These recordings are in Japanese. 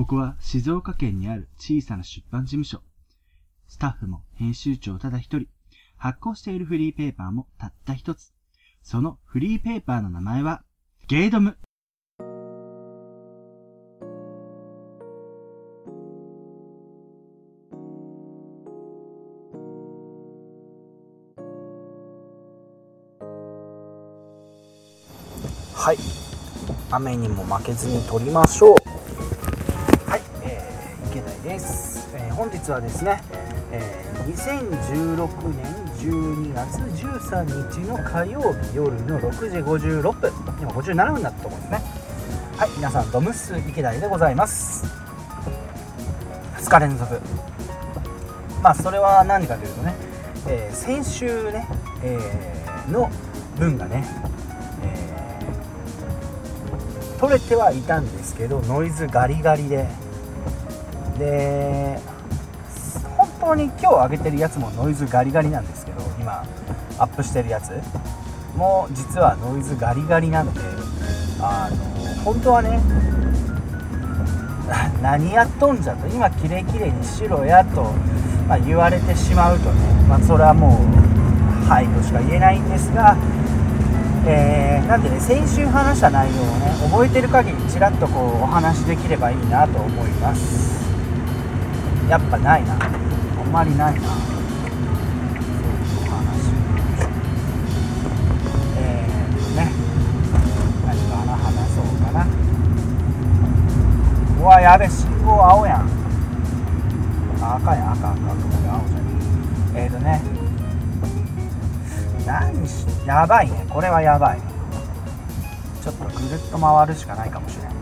ここは静岡県にある小さな出版事務所。スタッフも編集長ただ一人。発行しているフリーペーパーもたった一つ。そのフリーペーパーの名前は、ゲイドム。はい雨にも負けずに撮りましょう本日はですね、えー、2016年12月13日の火曜日夜の6時56分今57分になったところですね。はい皆さんドムス池田でございます。2日連続。まあそれは何かというとね、えー、先週ね、えー、の分がね取れてはいたんですけどノイズガリガリで。で当に今日上げてるやつもノイズガリガリなんですけど今アップしてるやつ。も実はノイズガリガリなのであの本当はね 何やっとんじゃと今キレキレにしろやと、まあ、言われてしまうとね、まあ、それはもうはいとしか言えないんですがえー、なんでね先週話した内容をね覚えてる限りちらっとこうお話できればいいなと思います。やっぱないな。まりないな。そういう話。えーね。何かな話そうかな。うわやべ信号青やん。赤や赤赤これ青じゃねえ。えー、とね。何しやばいね。これはやばい。ちょっとぐるっと回るしかないかもしれない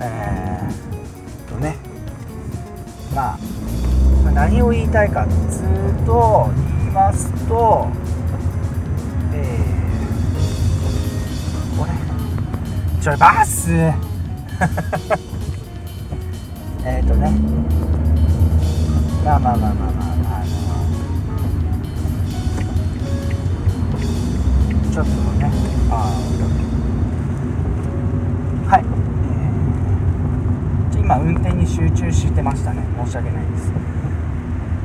えー、とね。まあ何を言いたいかっつうと言いますとえー、これ。ちょバス。えっとね。まあまあまあまあまあまあちょっとねああはい、今運転に集中してましたね。申し訳ないです、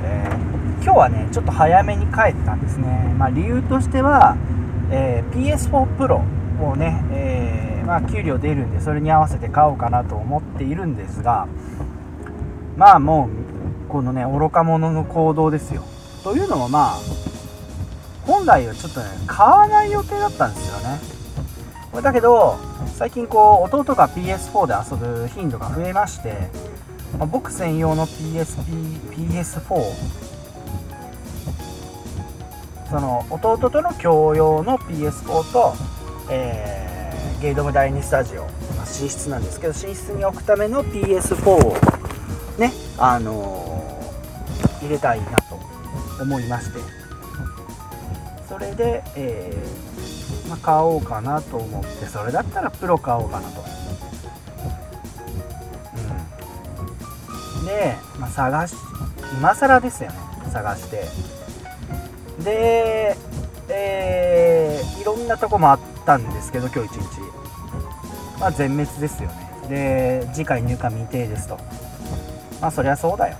えー、今日はねちょっと早めに帰ったんですね、まあ、理由としては、えー、PS4 Pro をね、えまあ、給料出るんでそれに合わせて買おうかなと思っているんですがまあもうこのね愚か者の行動ですよ。というのもまあ本来はちょっとね買わない予定だったんですよね。だけど最近こう弟が PS4 で遊ぶ頻度が増えまして、まあ、僕専用の PSP PS4 その弟との共用の PS4 と、えー、ゲイドム第2スタジオ、まあ、寝室なんですけど寝室に置くための PS4 をねあのー、入れたいなと思いまして。それで、えー、まあ、買おうかなと思ってそれだったらプロ買おうかなと、うん、で、まあ、探し今更ですよね。探して。でえー、いろんなとこもあったんですけど今日一日。まあ全滅ですよね。で次回入荷未定ですと。まあそりゃそうだよ。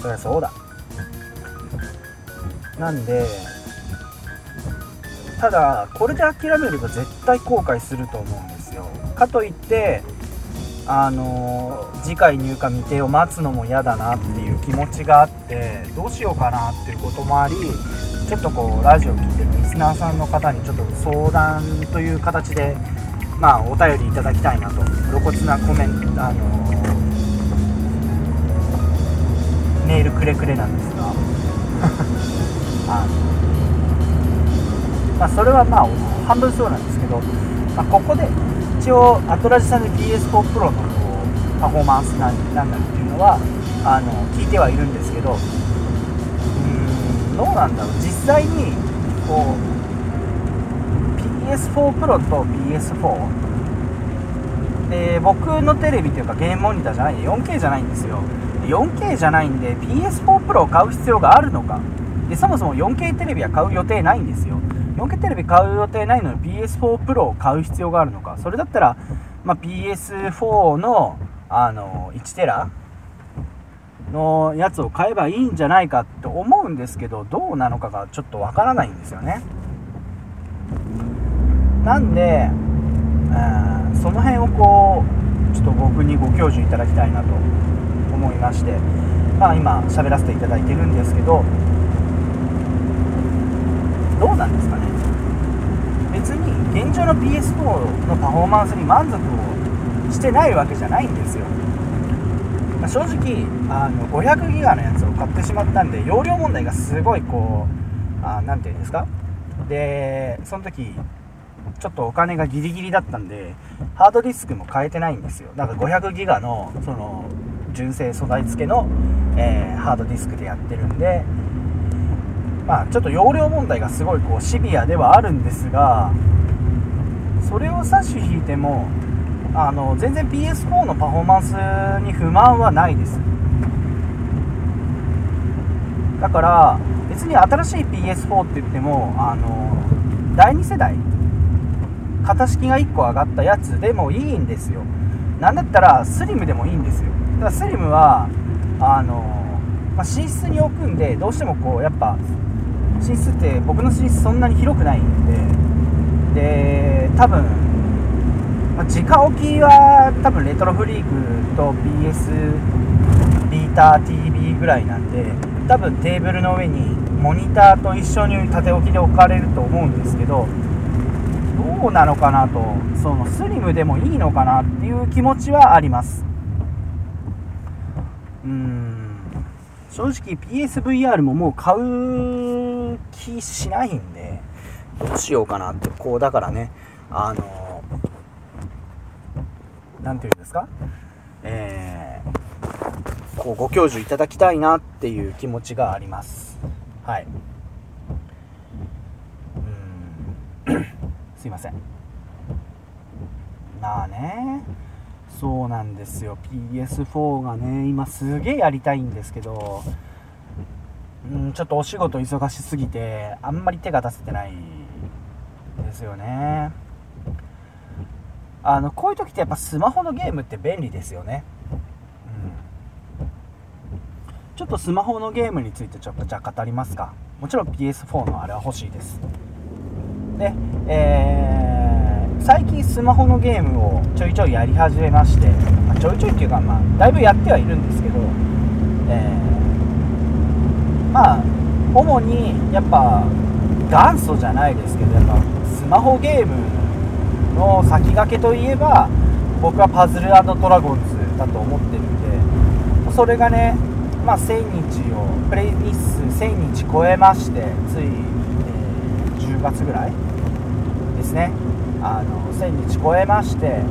そりゃそうだ。なんでただこれで諦めれば絶対後悔すると思うんですよ。かといってあの次回入荷未定を待つのも嫌だなっていう気持ちがあってどうしようかなっていうこともありちょっとこうラジオ聴いてるリスナーさんの方にちょっと相談という形でまあお便りいただきたいなと露骨なコメントあのメールくれくれなんですが。あまあ、それはまあ半分そうなんですけど、まあ、ここで一応アトラジさんで PS4 Pro のパフォーマンスなんだっていうのはあの聞いてはいるんですけどうんどうなんだろう。実際にこう PS4 Pro と PS4 で僕のテレビというかゲームモニターじゃない 4K じゃないんですよ。4K じゃないんで PS4 Pro を買う必要があるのか。でそもそも 4K テレビは買う予定ないんですよ。4K テレビ買う予定ないのに PS4 Pro を買う必要があるのか。それだったらまあ、PS4 のあの1テラのやつを買えばいいんじゃないかって思うんですけどどうなのかがちょっとわからないんですよね。なんで、うん、その辺をこうちょっと僕にご教授いただきたいなと思いましてまあ今喋らせていただいてるんですけどどうなんですかね。現状の PS4 のパフォーマンスに満足をしてないわけじゃないんですよ。まあ、正直あの500ギガのやつを買ってしまったんで容量問題がすごいこう何て言うんですか？でその時ちょっとお金がギリギリだったんでハードディスクも変えてないんですよ。だから500ギガのその純正素材付けの、えー、ハードディスクでやってるんでまあちょっと容量問題がすごいこうシビアではあるんですがそれを差し引いてもあの全然 PS4 のパフォーマンスに不満はないです。だから別に新しい PS4 って言ってもあの第2世代型式が1個上がったやつでもいいんですよ。なんだったらスリムでもいいんですよ。だからスリムはあの、まあ、寝室に置くんでどうしてもこうやっぱ寝室って僕の寝室そんなに広くないんでで多分まあ、直置きは多分レトロフリークと PS ビーター TV ぐらいなんで多分テーブルの上にモニターと一緒に縦置きで置かれると思うんですけどどうなのかなとそのスリムでもいいのかなっていう気持ちはあります。うん。正直 PSVR ももう買う気しないんでどうしようかなってこうだからねあの何て言うんですか、えー、こうご教授いただきたいなっていう気持ちがあります。はい。うん。すいません。まあね、そうなんですよ。PS4 がね、今すげえやりたいんですけど、うん、ちょっとお仕事忙しすぎて、あんまり手が出せてないですよね。あのこういう時ってやっぱスマホのゲームって便利ですよね、うん、ちょっとスマホのゲームについてちょっとじゃあ語りますか。もちろん PS4 のあれは欲しいです。で、えー、最近スマホのゲームをちょいちょいやり始めまして、まあ、ちょいちょいっていうかまあだいぶやってはいるんですけど、えー、まあ主にやっぱ元祖じゃないですけどやっぱマホゲームの先駆けといえば僕はパズルドラゴンズだと思ってるんでそれがね、まあ、1000日をプレイ日数1000日超えましてつい、えー、10月ぐらいですね。あの1000日超えましてで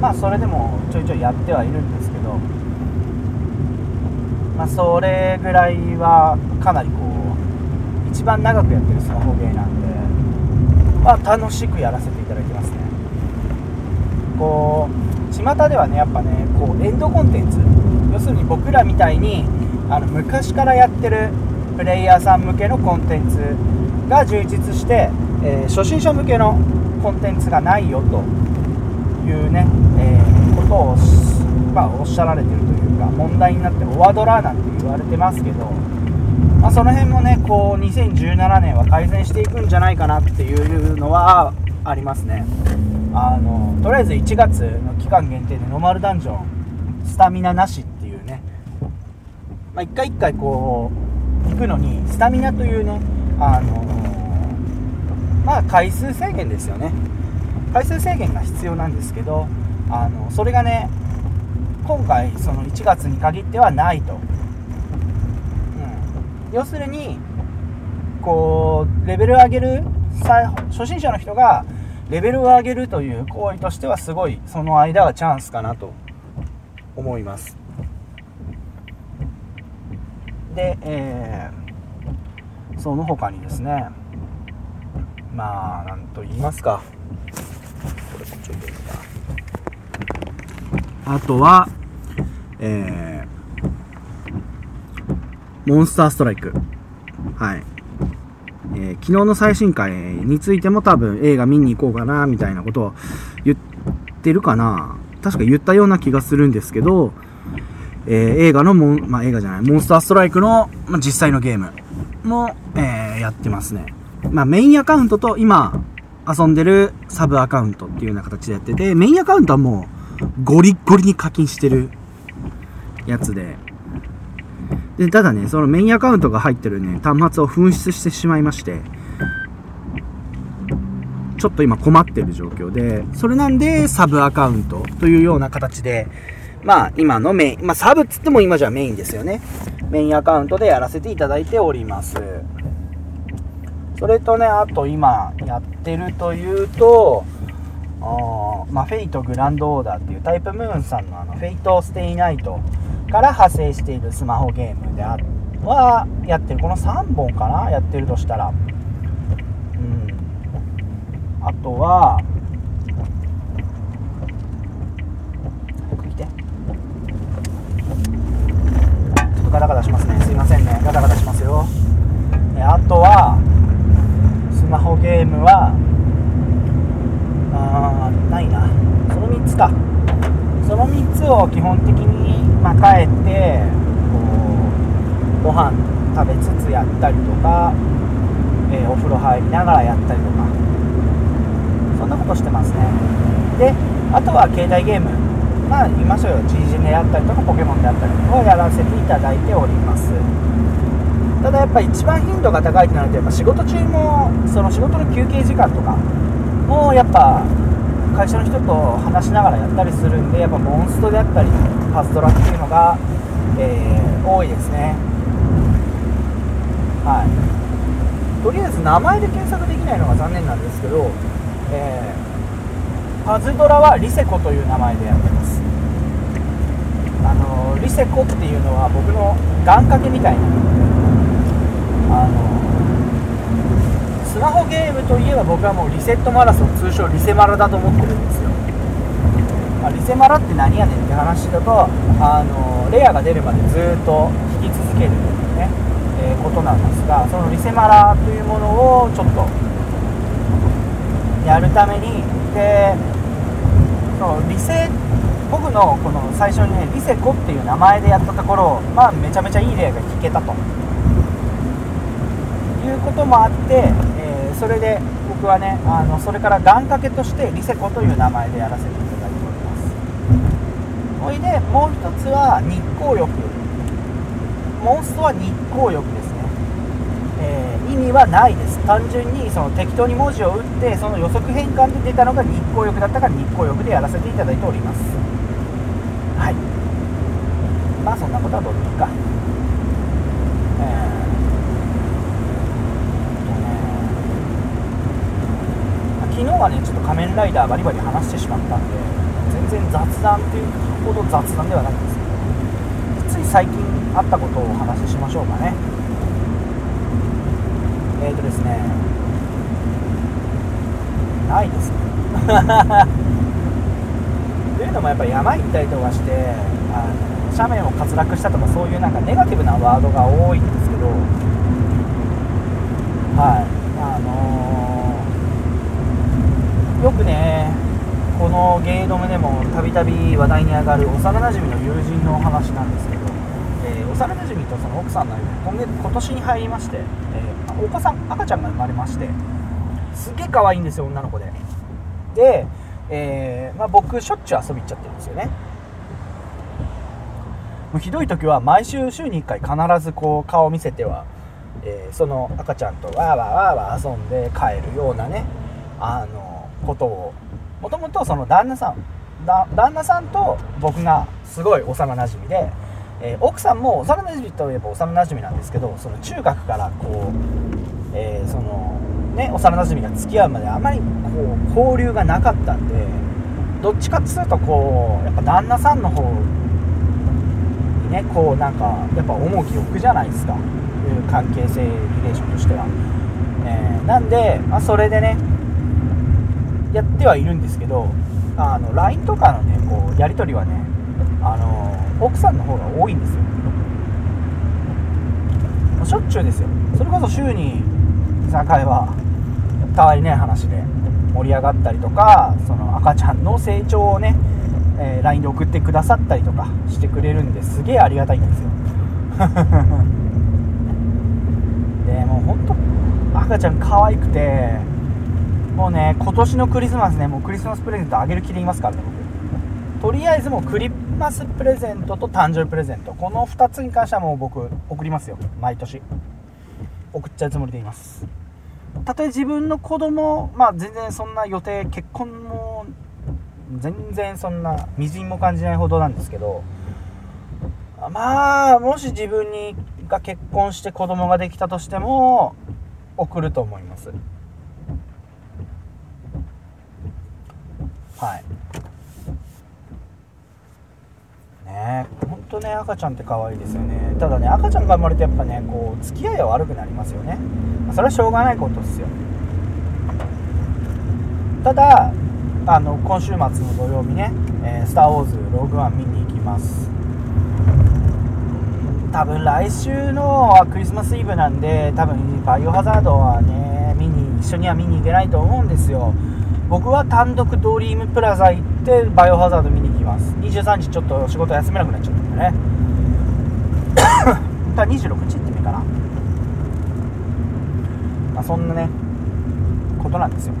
まあそれでもちょいちょいやってはいるんですけどまあそれぐらいはかなり一番長くやってるスマホゲーなんで、まあ、楽しくやらせていただきますね。こう巷ではねやっぱねこうエンドコンテンツ要するに僕らみたいにあの昔からやってるプレイヤーさん向けのコンテンツが充実して、えー、初心者向けのコンテンツがないよというね、えー、ことを、まあ、おっしゃられてるというか問題になってオワドラなんて言われてますけどまあ、その辺もねこう2017年は改善していくんじゃないかなっていうのはありますね。あのとりあえず1月の期間限定でノーマルダンジョンスタミナなしっていうね、まあ、1回1回こう行くのにスタミナというねあのまあ回数制限ですよね。回数制限が必要なんですけどあのそれがね今回その1月に限ってはないと。要するにこうレベル上げる初心者の人がレベルを上げるという行為としてはすごいその間はチャンスかなと思います。で、えー、その他にですねまあなんと言いますか。あとはえーモンスターストライク。はい。えー、昨日の最新回についても多分映画見に行こうかな、みたいなことを言ってるかな。確か言ったような気がするんですけど、えー、映画のモン、まあ、映画じゃない、モンスターストライクの、まあ、実際のゲームも、えー、やってますね。まあ、メインアカウントと今遊んでるサブアカウントっていうような形でやってて、メインアカウントはもうゴリッゴリに課金してるやつで、で、ただね、そのメインアカウントが入ってるね、端末を紛失してしまいまして、ちょっと今困ってる状況で、それなんでサブアカウントというような形で、まあ今のメイン、まあサブっつっても今じゃメインですよね。メインアカウントでやらせていただいております。それとね、あと今やってるというと、あまあ、 Fate/Grand Order っていう TYPE-MOON さんのあの Fate/stay night から派生しているスマホゲームであはやってる。この3本かなやってるとしたら。うん。あとは早く来て。ちょっとガタガタしますね。すいませんね。ガタガタしますよ。あとはスマホゲームはあーないな。その3つか。その3つを基本的に、まあ、帰ってこうご飯食べつつやったりとか、えー、お風呂入りながらやったりとか。そんなことしてますね。であとは携帯ゲーム。まあ言いましょうよ GG であったりとかポケモンであったりをやらせていただいております。ただやっぱ一番頻度が高いってなるとやっぱ仕事中もその仕事の休憩時間とかもやっぱ会社の人と話しながらやったりするんでやっぱモンストであったりパズドラっていうのが、えー、多いですね。はい。とりあえず名前で検索できないのが残念なんですけど、えー、パズドラはリセコという名前でやってます。あのリセコっていうのは僕の願掛けみたいな。あのスマホゲームといえば僕はもうリセットマラソン通称リセマラだと思ってるんですよ、あ、リセマラって何やねんって話だとあのレアが出るまでずっと引き続けるというね、えー、ことなんですがそのリセマラというものをちょっとやるためにでそのリセ僕のこの最初にねリセコっていう名前でやったところまあめちゃめちゃいい例が聞けたと。いうこともあって、それで僕はねあのそれから願掛けとしてリセコという名前でやらせていただいておりますほいでもう一つは日光浴。モンストは日光浴ですね、えー、意味はないです。単純にその適当に文字を打ってその予測変換で出たのが日光浴だったから日光浴でやらせていただいております。はい。まあそんなことはどうでもいいか昨日はねちょっと仮面ライダーバリバリ話してしまったんで全然雑談っていうほど雑談ではないんですけどつい最近あったことをお話ししましょうかね。えーとですね。ないですね。というのもやっぱり山行ったりとかしてあの斜面を滑落したとかそういうなんかネガティブなワードが多いんですけどはい。あのーよくねこのゲイドムでもたびたび話題に上がる幼なじみの友人のお話なんですけど、えー、幼なじみとその奥さんの今月今年に入りまして、えー、お子さん赤ちゃんが生まれましてすげえ可愛いんですよ女の子で。で、えー、まあ、僕しょっちゅう遊び行っちゃってるんですよね。もうひどい時は毎週週に1回必ずこう顔を見せては、えその赤ちゃんとわーわーわーわー遊んで帰るようなねあのことをもともとその旦那さん旦那さんと僕がすごい幼なじみで、えー、奥さんも幼なじみといえば幼なじみなんですけどその中学からこう、えー、そのね幼なじみが付き合うまであまりこう交流がなかったんでどっちかっつうとこうやっぱ旦那さんの方にねこうなんかやっぱ重きを置くじゃないですか。いう関係性リレーションとしては、えー、なんで、まあ、それでねやってはいるんですけどあの LINE とかのねこうやり取りはねあの奥さんの方が多いんですよ。しょっちゅうですよ。それこそ週に居酒屋はたわいない話で盛り上がったりとかその赤ちゃんの成長をね、えー LINE で送ってくださったりとかしてくれるんですげえありがたいんですよ。でもうほんと赤ちゃん可愛くてもうね今年のクリスマスねもうクリスマスプレゼントあげる気でいますからね僕。とりあえずもうクリスマスプレゼントと誕生日プレゼント。この2つに関してはもう僕送りますよ。毎年。送っちゃうつもりでいます。たとえ自分の子供まあ全然そんな予定結婚も全然そんなみじんも感じないほどなんですけどまあもし自分にが結婚して子供ができたとしても送ると思います。はい。ねえほんとね赤ちゃんって可愛いですよね。ただね赤ちゃんが生まれてやっぱねこう付き合いは悪くなりますよね。まあそれはしょうがないことですよ。ただあの今週末の土曜日ね「えースター・ウォーズログワン見に行きます。多分来週のはクリスマスイブなんで多分バイオハザードはね見に一緒には見に行けないと思うんですよ。僕は単独ドリームプラザ行ってバイオハザード見に行きます。23日ちょっと仕事休めなくなっちゃったんでね。本当は26日行ってもいいかな。まあそんなねことなんですよ。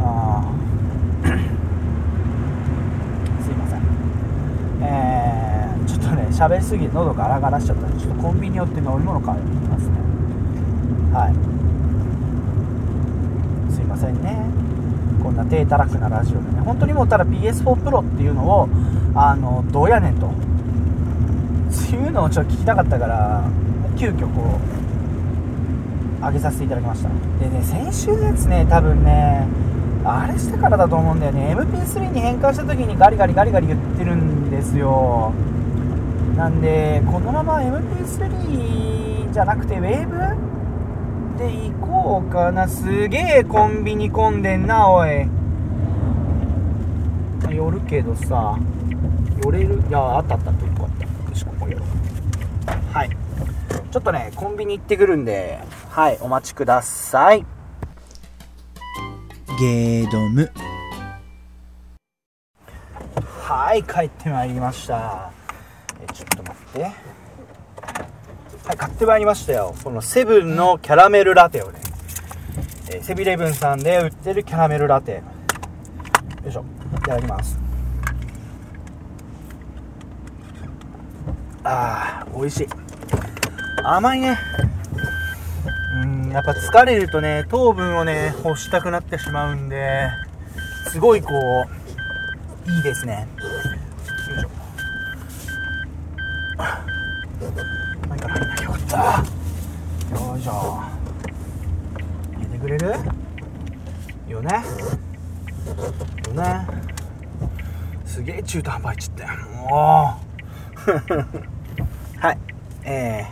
ああ すいません。えー、ちょっとね喋りすぎて喉ガラガラしちゃったんでちょっとコンビニ寄って飲み物買いに行きますね。はい。ませんね。こんな低たらくなラジオでね。本当にもうただ PS4 Pro っていうのをあのどうやねんと。そういうのをちょっと聞きたかったから急遽こう上げさせていただきました。でね先週のやつね多分ねあれしたからだと思うんだよね。MP3 に変換した時にガリガリガリガリ言ってるんですよ。なんでこのまま MP3 じゃなくてウェーブで行こうかな。すげえコンビニ混んでんなおい。寄るけどさ寄れる？いやあったあったあった1個あった。よしここ寄ろう。はい。ちょっとねコンビニ行ってくるんではいお待ちください。ゲードム。はい帰ってまいりました。えちょっと待ってはい買ってまいりましたよ。このセブンのキャラメルラテをね、えーセブンイレブンさんで売ってるキャラメルラテ。よいしょ。いただきます。あー美味しい。甘いね。うんやっぱ疲れるとね糖分をね欲したくなってしまうんですごいこういいですね。よいしょ。よかった。よいしょ。入れてくれる？よね？よね？すげえ中途半端いっちゃったよもう。はい。え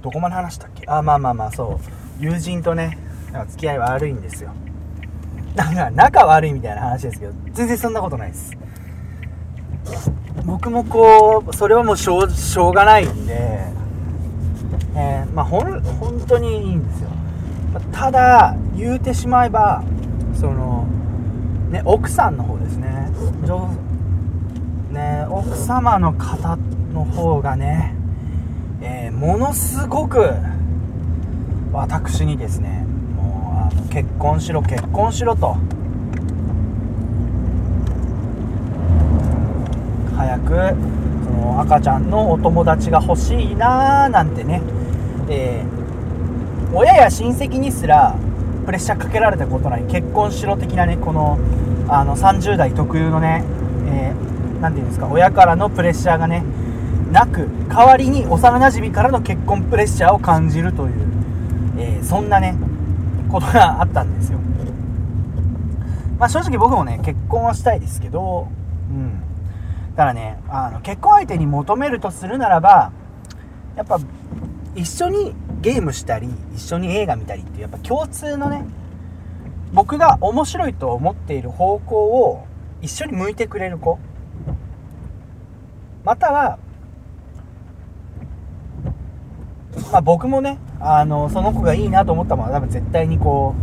ー、どこまで話したっけ？あまあまあまあそう。友人とねなんか付き合い悪いんですよ。なんか仲悪いみたいな話ですけど全然そんなことないです。僕もこうそれはもうしょうしょうがないんで、えーまあほん本当にいいんですよ。ただ言うてしまえばそのね奥さんの方ですね。ね奥様の方の方がね、えーものすごく私にですねもうあの結婚しろ結婚しろと。早くその赤ちゃんのお友達が欲しいなーなんてね、えー親や親戚にすらプレッシャーかけられたことない結婚しろ的なねこのあの30代特有のね、えーていうんですか親からのプレッシャーがねなく代わりに幼なじみからの結婚プレッシャーを感じるという、えーそんなねことがあったんですよ。まあ正直僕もね結婚はしたいですけどうん。だからねあの結婚相手に求めるとするならばやっぱ一緒にゲームしたり一緒に映画見たりっていうやっぱ共通のね僕が面白いと思っている方向を一緒に向いてくれる子。または、まあ、僕もねあのその子がいいなと思ったものは多分絶対にこ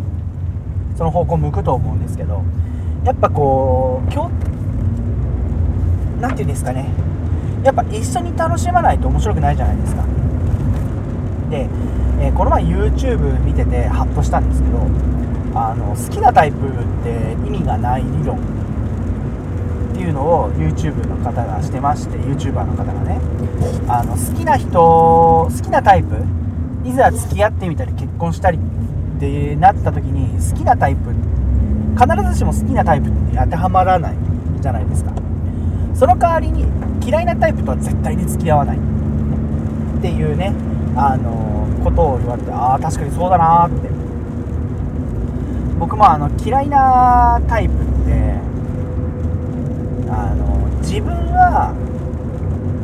うその方向向くと思うんですけどやっぱこう今日何て言うんですかね。やっぱ一緒に楽しまないと面白くないじゃないですか、えー、この前 YouTube 見ててハッとしたんですけどあの好きなタイプって意味がない理論っていうのを YouTube の方がしてまして YouTuber の方がねあの好きな人好きなタイプいざ付き合ってみたり結婚したりってなった時に好きなタイプ必ずしも好きなタイプって当てはまらないじゃないですか。その代わりに嫌いなタイプとは絶対に付き合わないっていうねあのことを言われてああ確かにそうだなって。僕もあの嫌いなタイプってあの自分は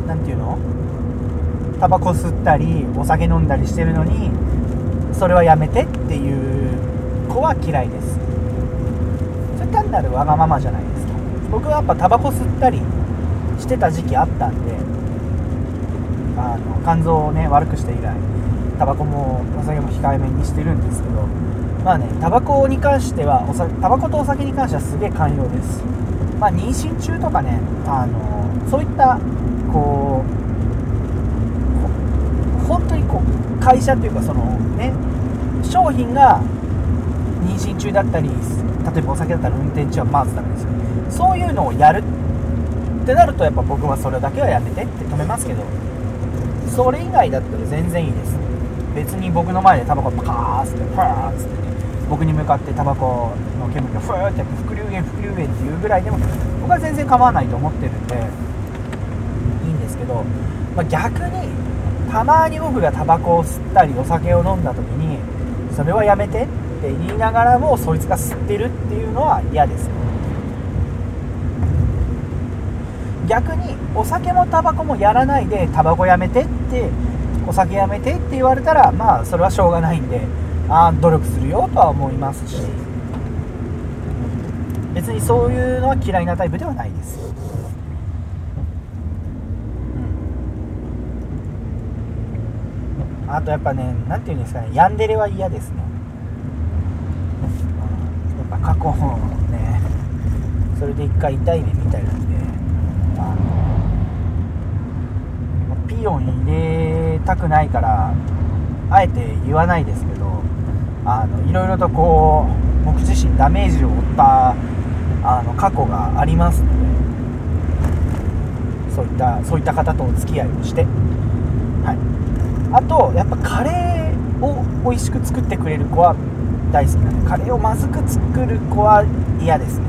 何て言うの？タバコ吸ったりお酒飲んだりしてるのにそれはやめてっていう子は嫌いです。それ単なるわがままじゃないですか。僕はやっぱタバコ吸ったりしてた時期あったんであの肝臓をね悪くして以来タバコもお酒も控えめにしてるんですけどまあねタバコに関してはお酒タバコとお酒に関してはすげえ寛容です。まあ妊娠中とかねあのそういったこう本当にこう会社というかそのね商品が妊娠中だったり例えばお酒だったら運転中はまずダメですよそういうのをやるってなるとやっぱ僕はそれだけはやめてって止めますけどそれ以外だったら全然いいです。別に僕の前でタバコパカーッつってファーッつって。僕に向かってタバコの煙がフーって副流煙副流煙っていうぐらいでも僕は全然構わないと思ってるんでいいんですけど、まあ、逆にたまに僕がタバコを吸ったりお酒を飲んだ時にそれはやめてって言いながらもそいつが吸ってるっていうのは嫌です逆にお酒もタバコもやらないでタバコやめてってお酒やめてって言われたらまあそれはしょうがないんであ努力するよとは思いますし。別にそういうのは嫌いなタイプではないです、うん、あとやっぱね何て言うんですかねヤンデレは嫌ですね。やっぱ過去ねそれで一回痛い目見たりなんであのピヨン入れたくないからあえて言わないですけどあのいろいろとこう僕自身ダメージを負ったあの過去がありますのでそういったそういった方とお付き合いをして、はい、あとやっぱカレーを美味しく作ってくれる子は大好きなんでカレーをまずく作る子は嫌ですね。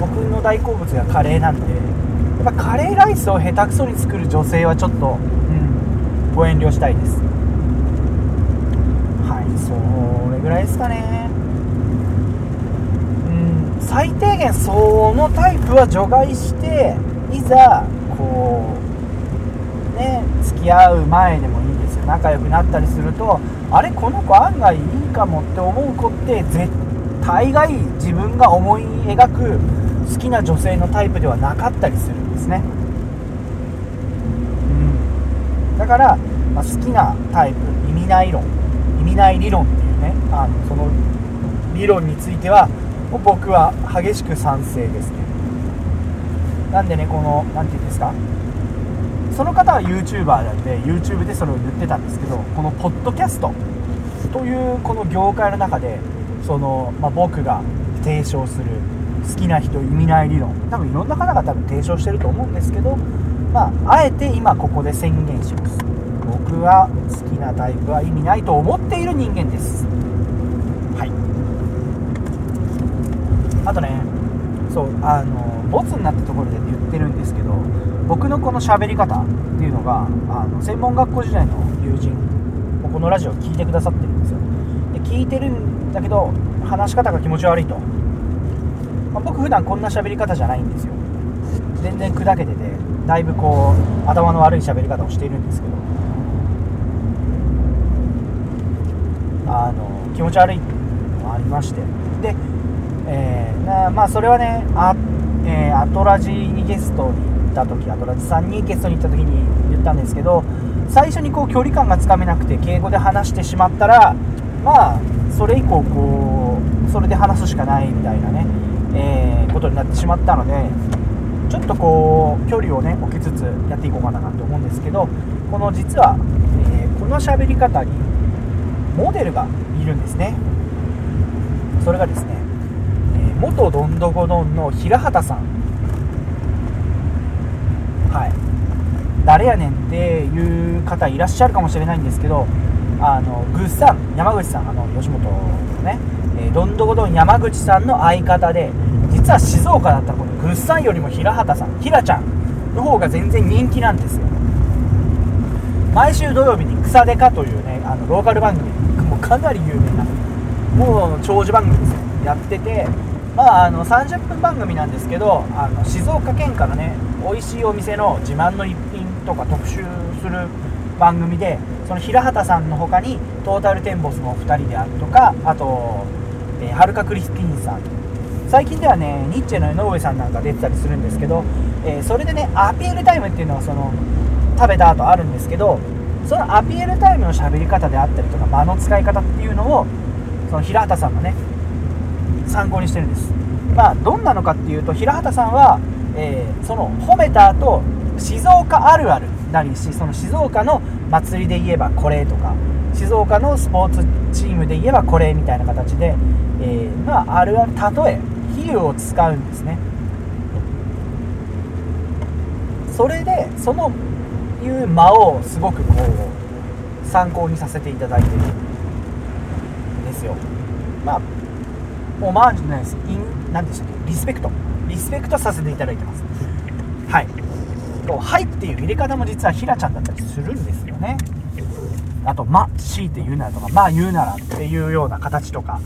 僕の大好物がカレーなんでやっぱカレーライスを下手くそに作る女性はちょっと、うん、ご遠慮したいです。はいそれぐらいですかね。うん最低限そのタイプは除外していざこうね付き合う前でもいいですよ。仲良くなったりするとあれこの子案外いいかもって思う子って絶対が自分が思い描く好きな女性のタイプではなかったりするんですね、うん、だから、まあ、好きなタイプ意味ない論意味ない理論っていうねあのその理論については僕は激しく賛成ですねなんでねこの何て言うんですか。その方は YouTuber なんで YouTube でそれを言ってたんですけどこのポッドキャストというこの業界の中でその、まあ、僕が提唱する好きな人意味ない理論多分いろんな方が多分提唱してると思うんですけどまああえて今ここで宣言します。僕は好きなタイプは意味ないと思っている人間です。はい。あとねそうあのボツになったところで言ってるんですけど僕のこの喋り方っていうのがあの専門学校時代の友人もこのラジオ聞いてくださってるんですよ。で聞いてるんだけど話し方が気持ち悪いと。まあ、僕普段こんな喋り方じゃないんですよ。全然砕けてて。だいぶこう頭の悪い喋り方をしているんですけど。あの気持ち悪いのもありまして。で、えー、なまあそれはねあ、えー、アトラジにゲストに行った時アトラジさんにゲストに行った時に言ったんですけど最初にこう距離感がつかめなくて敬語で話してしまったらまあそれ以降こうそれで話すしかないみたいなね、えー、ことになってしまったのでちょっとこう距離をね置きつつやっていこうかなと思うんですけどこの実は、えー、この喋り方にモデルがいるんですね。それがですね、えー、元どんどこどんの平畑さん。はい。誰やねんっていう方いらっしゃるかもしれないんですけどあのグッサン山口さんあの吉本のね、えー、どんどこどん山口さんの相方で実は静岡だったらこのグッサンよりも平畑さん平ちゃんの方が全然人気なんですよ。毎週土曜日に草デカというねあのローカル番組もうかなり有名なもう長寿番組ですよ。やっててまああの30分番組なんですけどあの静岡県からね美味しいお店の自慢の一品とか特集する番組でその平畑さんの他にトータルテンボスのお二人であるとかあと、えー、はるかクリスピンさん最近ではねニッチェの江上さんなんか出てたりするんですけど、えー、それでねアピールタイムっていうのはその食べた後あるんですけどそのアピールタイムの喋り方であったりとか間の使い方っていうのをその平畑さんがね参考にしてるんです。まあどんなのかっていうと平畑さんは、えー、その褒めた後静岡あるあるなりしその静岡の祭りで言えばこれとか静岡のスポーツチームで言えばこれみたいな形で、えー、まああるある例え比喩を使うんですね。それでそのいう間をすごくこう参考にさせていただいてるんですよ。まあオマージュじゃないですイン何でしたっけ？リスペクト。リスペクトさせていただいてます。はい。と「はい」っていう入れ方も実はひらちゃんだったりするんですよね。あと「ま」強いて言うならとか「まあ言うなら」っていうような形とか。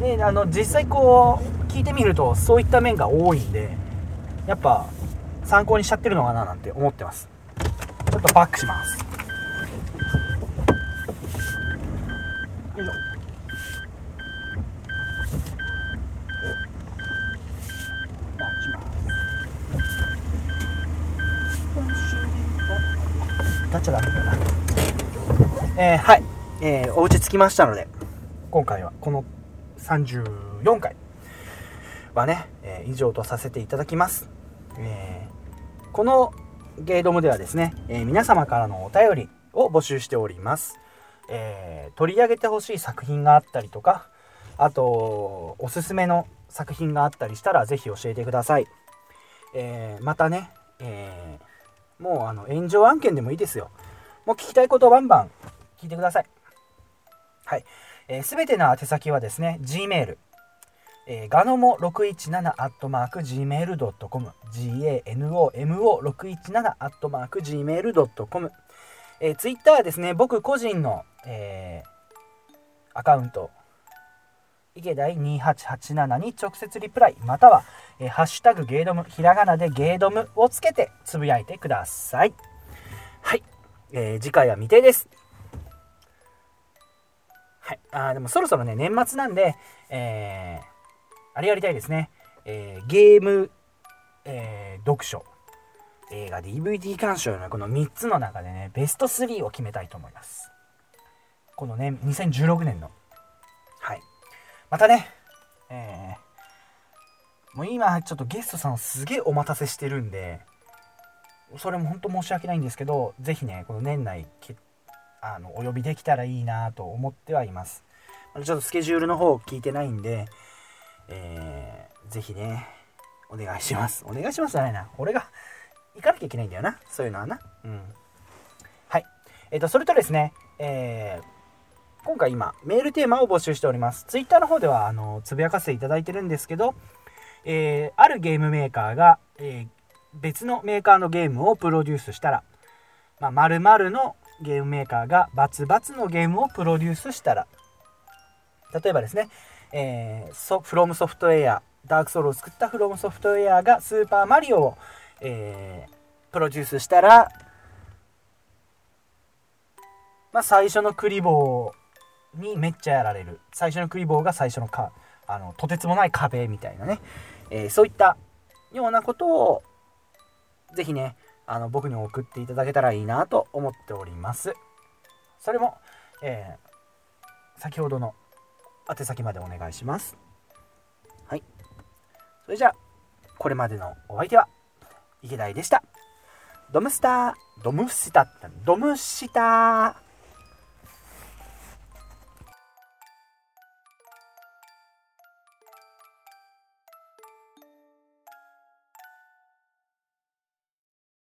であの実際こう聞いてみるとそういった面が多いんでやっぱ参考にしちゃってるのかななんて思ってます。ちょっとバックします。よいしょ。立っちゃダメだな。えー、はい、えー、お家着きましたので今回はこの34回。はね、えー、以上とさせていただきます、えー、このゲイドムではですね、えー、皆様からのお便りを募集しております。えー、取り上げてほしい作品があったりとか、あと、おすすめの作品があったりしたら、ぜひ教えてください。えー、またね、えー、もうあの炎上案件でもいいですよ。もう聞きたいことバンバン聞いてください。はい。す、えー、べ、ての宛先はですね、Gmail、えー、ガノモ617アットマーク Gmail.com ganomo617 アットマーク Gmail.com えー、ツイッターはですね、僕個人の、えー、アカウント、池大2887に直接リプライ、または、えー、ハッシュタグゲードム、ひらがなでゲードムをつけてつぶやいてください。はい。えー、次回は未定です。はい。あでもそろそろね、年末なんで、えー、あれやりたいですね。えー、ゲーム、えー、読書、映画、DVD 鑑賞のこの3つの中でね、ベスト3を決めたいと思います。このね、2016年の。はい。またね、えー、もう今ちょっとゲストさんすげえお待たせしてるんで、それも本当申し訳ないんですけど、ぜひね、この年内、あのお呼びできたらいいなと思ってはいます。ちょっとスケジュールの方聞いてないんで、えー、ぜひね、お願いします。お願いしますじゃないな。俺が行かなきゃいけないんだよな。そういうのはな。うん。はい。えっ、ー、と、それとですね、えー、今回今、メールテーマを募集しております。Twitter の方では、あの、つぶやかせていただいてるんですけど、えー、あるゲームメーカーが、えー、別のメーカーのゲームをプロデュースしたら、まあ、〇〇のゲームメーカーがバツバツのゲームをプロデュースしたら、例えばですね、えー、ソフロムソフトウェアダークソウルを作ったフロムソフトウェアがスーパーマリオを、えー、プロデュースしたら、まあ、最初のクリボーにめっちゃやられる。最初のクリボーが最初のかあのとてつもない壁みたいなね、えー、そういったようなことをぜひねあの僕に送っていただけたらいいなと思っております。それも、えー、先ほどの宛先までお願いします。はい。それじゃあこれまでのお相手は池田でした。ドムスタードムスタドムシタ